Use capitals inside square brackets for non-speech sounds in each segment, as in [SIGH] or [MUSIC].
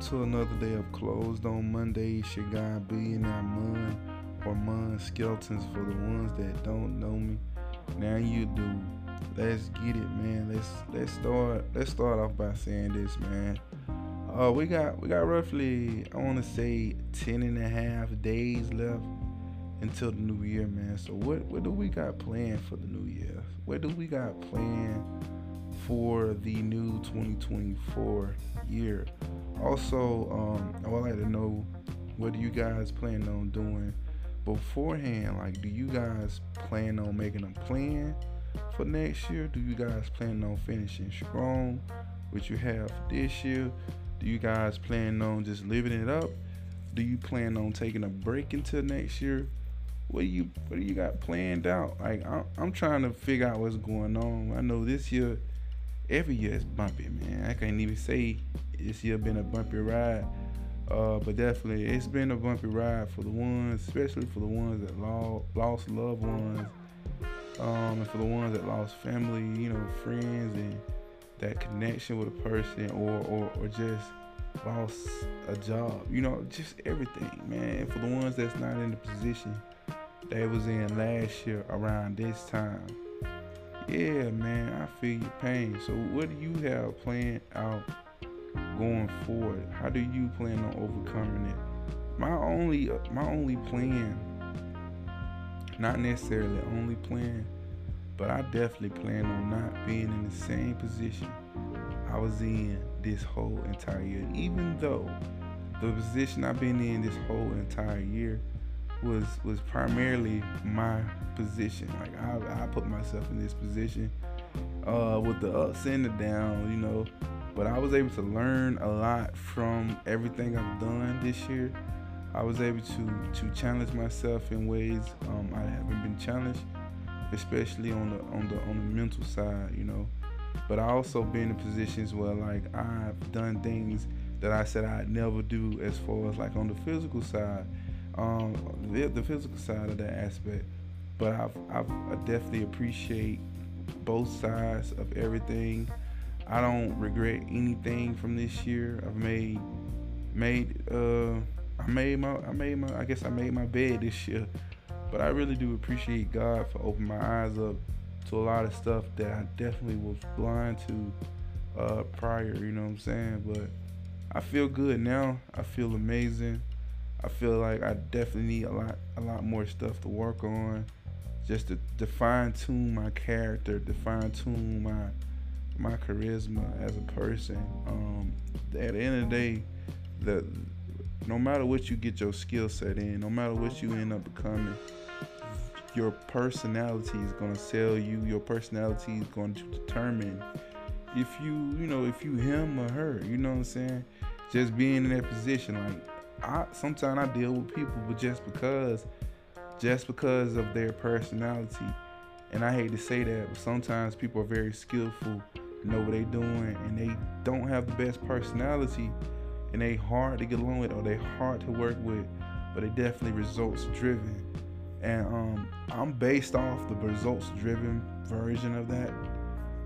to another day of closed on Monday. It's your guy Billionaire Mon or Mon Skelton's for the ones that don't know me. Now you do. Let's get it, man. Let's let's start let's start off by saying this, man. Uh we got we got roughly I wanna say 10 and a half days left until the new year, man. So what what do we got planned for the new year? What do we got planned for the new 2024 year? Also, um, I would like to know what do you guys plan on doing beforehand? Like, do you guys plan on making a plan for next year? Do you guys plan on finishing strong, which you have this year? Do you guys plan on just living it up? Do you plan on taking a break until next year? What do you what do you got planned out? Like I'm, I'm trying to figure out what's going on. I know this year, every year is bumpy, man. I can't even say this year been a bumpy ride. Uh, but definitely, it's been a bumpy ride for the ones, especially for the ones that lost, loved ones, um, and for the ones that lost family, you know, friends, and that connection with a person, or or, or just lost a job, you know, just everything, man. For the ones that's not in the position they was in last year around this time. Yeah, man, I feel your pain. So, what do you have planned out going forward? How do you plan on overcoming it? My only, my only plan, not necessarily only plan, but I definitely plan on not being in the same position I was in this whole entire year. Even though the position I've been in this whole entire year was was primarily my position. Like I, I put myself in this position uh, with the ups and the downs, you know. But I was able to learn a lot from everything I've done this year. I was able to to challenge myself in ways um, I haven't been challenged, especially on the on the on the mental side, you know. But I also been in positions where like I've done things that I said I'd never do as far as like on the physical side um, the, the physical side of that aspect. But I've, I've I definitely appreciate both sides of everything. I don't regret anything from this year. I've made made uh I made my I made my I guess I made my bed this year. But I really do appreciate God for opening my eyes up to a lot of stuff that I definitely was blind to uh prior, you know what I'm saying? But I feel good now. I feel amazing. I feel like I definitely need a lot a lot more stuff to work on, just to, to fine tune my character, to fine tune my my charisma as a person. Um, at the end of the day, the no matter what you get your skill set in, no matter what you end up becoming, your personality is gonna sell you. Your personality is going to determine if you, you know, if you him or her. You know what I'm saying? Just being in that position, like I sometimes I deal with people, but just because, just because of their personality, and I hate to say that, but sometimes people are very skillful, know what they're doing, and they don't have the best personality, and they hard to get along with, or they hard to work with, but they definitely results driven. And um, I'm based off the results driven version of that,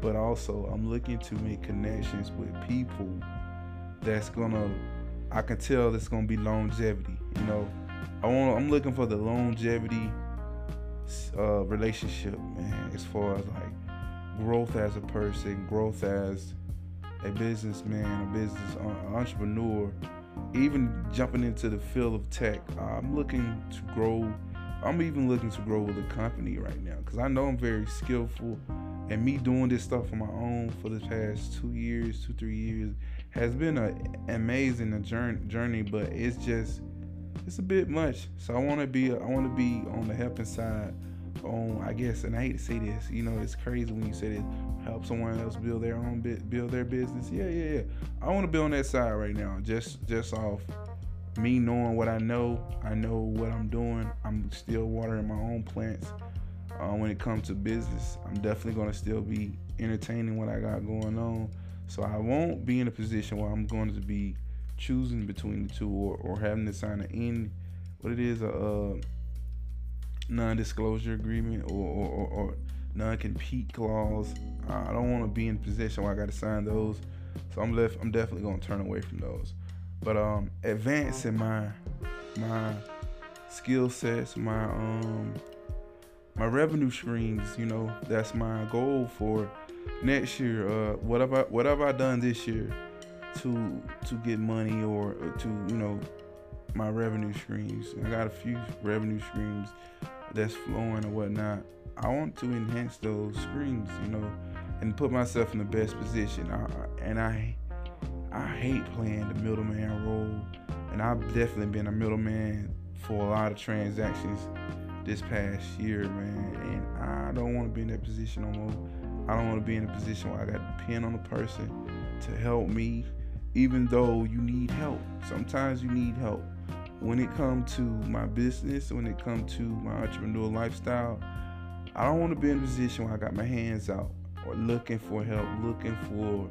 but also I'm looking to make connections with people that's gonna I can tell it's gonna be longevity. You know, I want I'm looking for the longevity uh, relationship, man. As far as like growth as a person, growth as a businessman, a business uh, entrepreneur, even jumping into the field of tech. I'm looking to grow. I'm even looking to grow with a company right now because I know I'm very skillful, and me doing this stuff on my own for the past two years, two three years, has been an amazing journey, but it's just it's a bit much. So I want to be I want to be on the helping side. On I guess, and I hate to say this, you know, it's crazy when you say this. Help someone else build their own build their business. Yeah, yeah, yeah. I want to be on that side right now. Just just off me knowing what I know. I know what I'm doing. I'm still watering my own plants. Uh, when it comes to business, I'm definitely gonna still be entertaining what I got going on so I won't be in a position where I'm going to be choosing between the two or, or having to sign an in what it is a, a non-disclosure agreement or, or, or non-compete clause. I don't want to be in a position where I got to sign those. So I'm left. I'm definitely going to turn away from those. but um, advancing my my skill sets, my um, my revenue streams. You know, that's my goal for next year. Uh, what have I what have I done this year to to get money or, or to you know my revenue streams? I got a few revenue streams that's flowing or whatnot. I want to enhance those streams, you know, and put myself in the best position. I, and I I hate playing the middleman role, and I've definitely been a middleman for a lot of transactions this past year, man. And I don't want to be in that position no more. I don't want to be in a position where I got to depend on a person to help me, even though you need help. Sometimes you need help. When it comes to my business, when it comes to my entrepreneurial lifestyle, I don't want to be in a position where I got my hands out or looking for help, looking for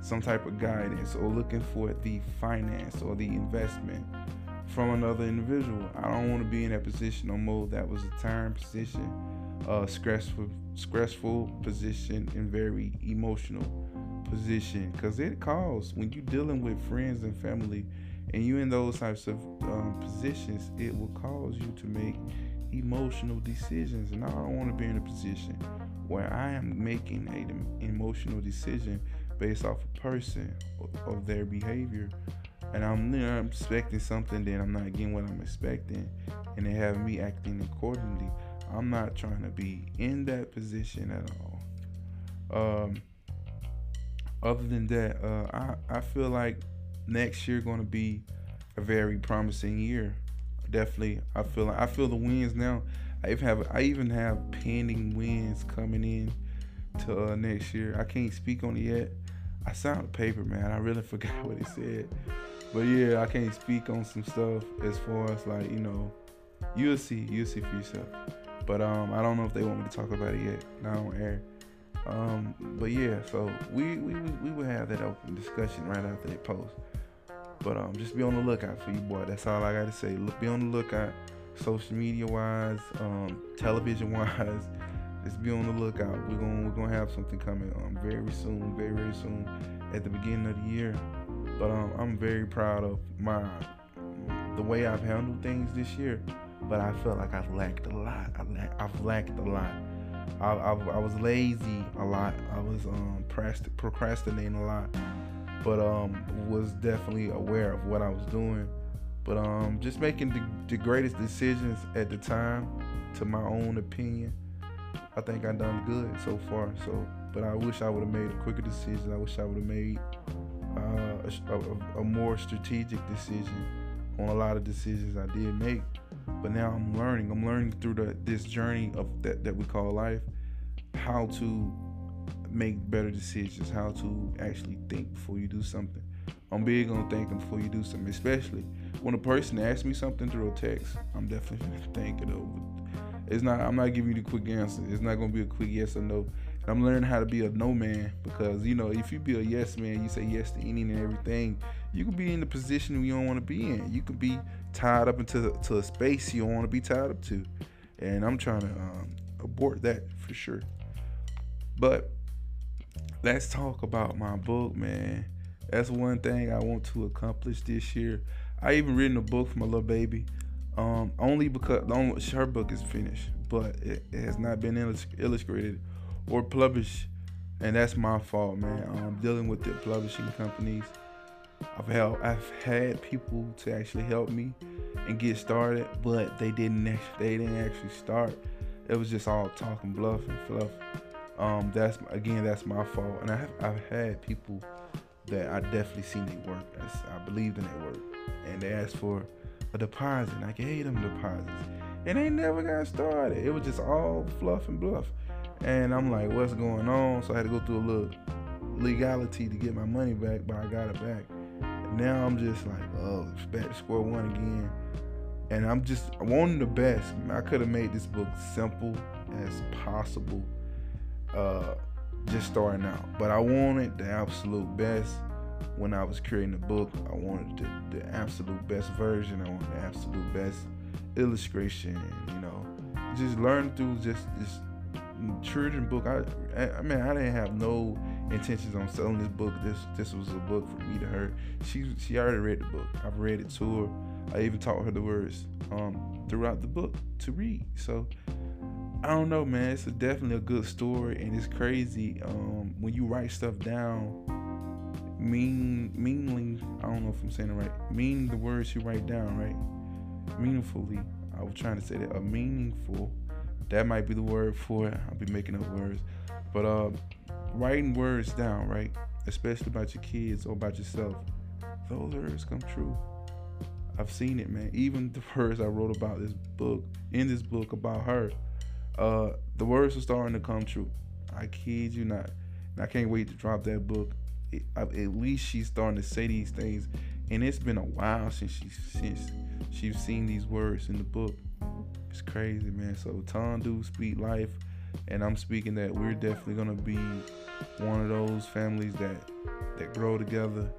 some type of guidance or looking for the finance or the investment from another individual. I don't want to be in that position no more. That was a tiring position, uh, stressful, stressful position, and very emotional position. Because it calls when you're dealing with friends and family, and you in those types of um, positions, it will cause you to make emotional decisions. And I don't want to be in a position where I am making an emotional decision based off a person of their behavior and I'm, you know, I'm expecting something, then I'm not getting what I'm expecting, and they have me acting accordingly. I'm not trying to be in that position at all. Um, other than that, uh, I I feel like next year going to be a very promising year. Definitely, I feel I feel the wins now. I even have I even have pending wins coming in to uh, next year. I can't speak on it yet. I signed a paper, man. I really [LAUGHS] forgot what it said. But yeah, I can't speak on some stuff as far as like, you know, you'll see, you'll see for yourself. But um, I don't know if they want me to talk about it yet. Not on air. Um, but yeah, so we we we will have that open discussion right after they post. But um, just be on the lookout for you, boy. That's all I gotta say. Look, be on the lookout, social media wise, um, television [LAUGHS] wise. Just be on the lookout. We're gonna we're gonna have something coming um very soon, very very soon, at the beginning of the year. But um, I'm very proud of my the way I've handled things this year. But I felt like I've lacked a lot. I have lacked a lot. I, I, I, was lazy a lot. I was um, procrastinating a lot. But um, was definitely aware of what I was doing. But um, just making the, the greatest decisions at the time, to my own opinion. I think I've done good so far. So, but I wish I would have made a quicker decision. I wish I would have made uh, a, a, more strategic decision on a lot of decisions I did make. But now I'm learning. I'm learning through the, this journey of that, that we call life how to make better decisions, how to actually think before you do something. I'm big on thinking before you do something, especially when a person asks me something through a text. I'm definitely [LAUGHS] thinking over. It's not. I'm not giving you the quick answer. It's not gonna be a quick yes or no. I'm learning how to be a no man because you know if you be a yes man, you say yes to any and everything. You can be in the position you don't want to be in. You can be tied up into to a space you don't want to be tied up to, and I'm trying to um, abort that for sure. But let's talk about my book, man. That's one thing I want to accomplish this year. I even written a book for my little baby, um, only because her book is finished, but it, it has not been illustrated or publish, and that's my fault, man. Um, dealing with the publishing companies, I've had I've had people to actually help me and get started, but they didn't they didn't actually start. It was just all talk and bluff and fluff. Um, that's again that's my fault, and I've I've had people that I definitely seen they work. I believed in their work, and they asked for a deposit. And I gave them deposits, and they never got started. It was just all fluff and bluff. And I'm like, what's going on? So I had to go through a little legality to get my money back, but I got it back. And now I'm just like, oh, it's back to square one again. And I'm just wanting the best. I could have made this book simple as possible, uh, just starting out. But I wanted the absolute best when I was creating the book. I wanted the, the absolute best version. I wanted the absolute best illustration. You know, just learn through just just children book. I, I, I mean, I didn't have no intentions on selling this book. This this was a book for me to her. She she already read the book. I've read it to her. I even taught her the words um, throughout the book to read. So I don't know, man. It's a, definitely a good story, and it's crazy um, when you write stuff down. Mean, meanly, I don't know if I'm saying it right. Mean the words you write down, right? Meaningfully. I was trying to say that a meaningful. That might be the word for it. I'll be making up words, but uh, writing words down, right? Especially about your kids or about yourself. Those words come true. I've seen it, man. Even the [LAUGHS] words I wrote about this book, in this book about her, uh, the words are starting to come true. I kid you not. And I can't wait to drop that book. It, I, at least she's starting to say these things, and it's been a while since she since she's seen these words in the book. It's crazy, man. So Tom do speak life, and I'm speaking that we're definitely gonna be one of those families that that grow together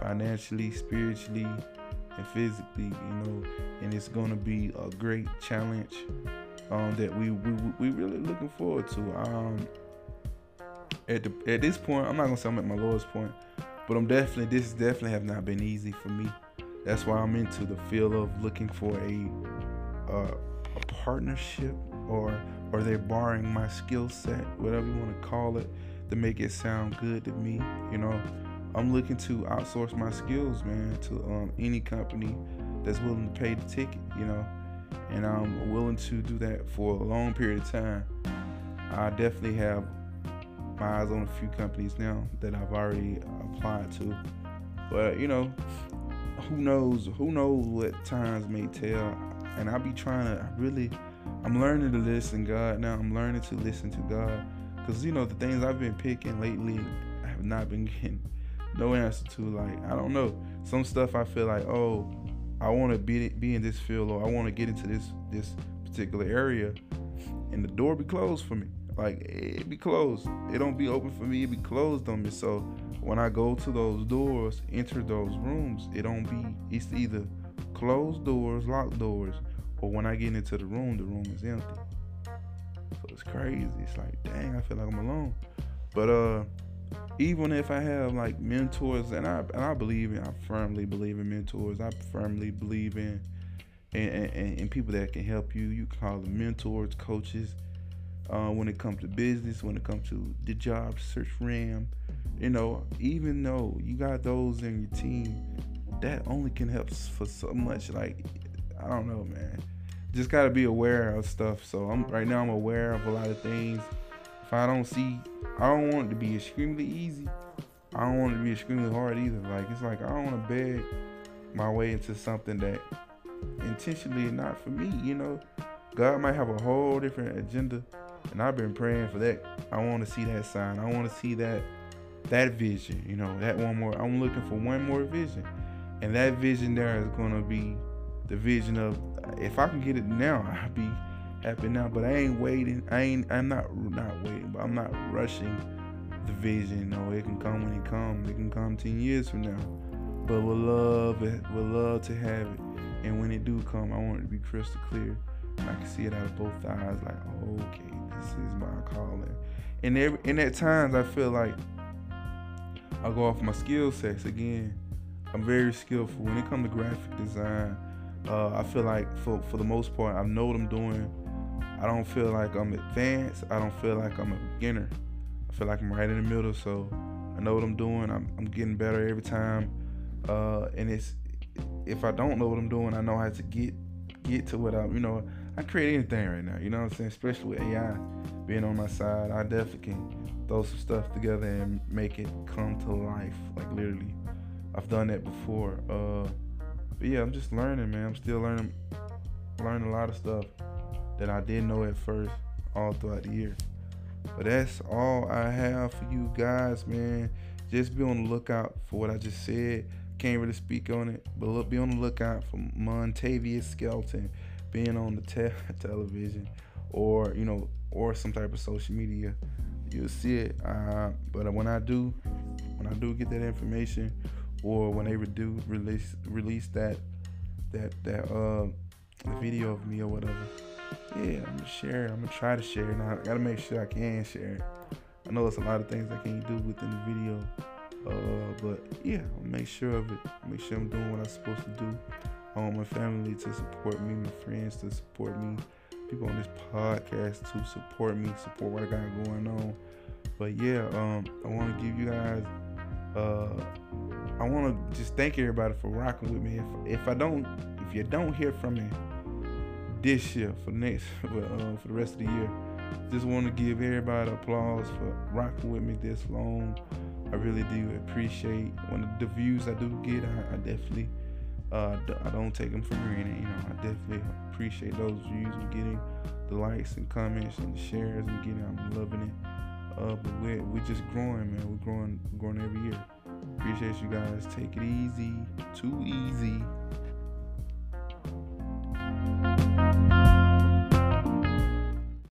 financially, spiritually, and physically, you know, and it's gonna be a great challenge um, that we, we we really looking forward to. Um, at the at this point, I'm not gonna say I'm at my lowest point, but I'm definitely this definitely have not been easy for me. That's why I'm into the field of looking for a uh, a partnership or or they're borrowing my skill set, whatever you want to call it, to make it sound good to me. You know, I'm looking to outsource my skills, man, to um, any company that's willing to pay the ticket. You know, and I'm willing to do that for a long period of time. I definitely have my eyes on a few companies now that I've already applied to. But you know, who knows? Who knows what times may tell? And I be trying to really. I'm learning to listen God now. I'm learning to listen to God because you know the things I've been picking lately, I have not been getting [LAUGHS] no answer to. Like I don't know some stuff. I feel like oh I want to be be in this field or I want to get into this this particular area, and the door be closed for me. Like it be closed. It don't be open for me. It be closed on me. So when I go to those doors, enter those rooms, it don't be. It's either closed doors, locked doors, or when I get into the room, the room is empty. So it's crazy. It's like, dang, I feel like I'm alone. But uh even if I have like mentors, and I and I believe in, I firmly believe in mentors. I firmly believe in and, in, in people that can help you. You call them mentors, coaches. Uh, when it comes to business, when it comes to the job search RAM, you know, even though you got those in your team, that only can help for so much. Like, I don't know, man. Just gotta be aware of stuff. So I'm right now. I'm aware of a lot of things if I don't see, I don't want it to be extremely easy. I don't want it to be extremely hard either. Like it's like I don't want to beg my way into something that intentionally not for me. You know, God might have a whole different agenda, and I've been praying for that. I want to see that sign. I want to see that that vision. You know, that one more. I'm looking for one more vision, and that vision there is gonna be the vision of if I can get it now, [LAUGHS] I'll be happy now, but I ain't waiting. I ain't. I'm not not waiting, but I'm not rushing the vision. No, it can come when it comes. It can come ten years from now. But we'll love it. We'll love to have it. And when it do come, I want it to be crystal clear. I can see it out of both eyes. Like, okay, this is my calling. And every and at times I feel like I go off my skill sets again. I'm very skillful when it comes to graphic design. Uh, I feel like for for the most part, I know what I'm doing. I don't feel like I'm advanced. I don't feel like I'm a beginner. I feel like I'm right in the middle. So I know what I'm doing. I'm, I'm getting better every time. Uh, and it's if I don't know what I'm doing, I know how to get get to what I'm. You know, I create anything right now. You know what I'm saying? Especially with AI being on my side, I definitely can throw some stuff together and make it come to life. Like literally, I've done that before. Uh, but yeah, I'm just learning, man. I'm still learning, learning a lot of stuff that I didn't know at first all throughout the year. But that's all I have for you guys, man. Just be on the lookout for what I just said. Can't really speak on it, but look, be on the lookout for Montavious Skelton being on the te- [LAUGHS] television or you know or some type of social media. You'll see it. Uh, but when I do, when I do get that information, or when they do release release that that that uh video of me or whatever, yeah, I'm gonna share. I'm gonna try to share. Now I gotta make sure I can share. I know it's a lot of things I can't do within the video. Uh, but yeah, I'll make sure of it. Make sure I'm doing what I'm supposed to do. I want my family to support me, my friends to support me, people on this podcast to support me, support what I got going on. But yeah, um, I want to give you guys. Uh, I want to just thank everybody for rocking with me. If if I don't, if you don't hear from me this year for next [LAUGHS] for, uh, for the rest of the year, just want to give everybody applause for rocking with me this long. I really do appreciate when the views I do get. I, I definitely uh, I don't take them for granted. You know, I definitely appreciate those views I'm getting, the likes and comments and the shares I'm getting. I'm loving it. Uh, but we're we just growing, man. We're growing, growing every year. Appreciate you guys. Take it easy. Too easy.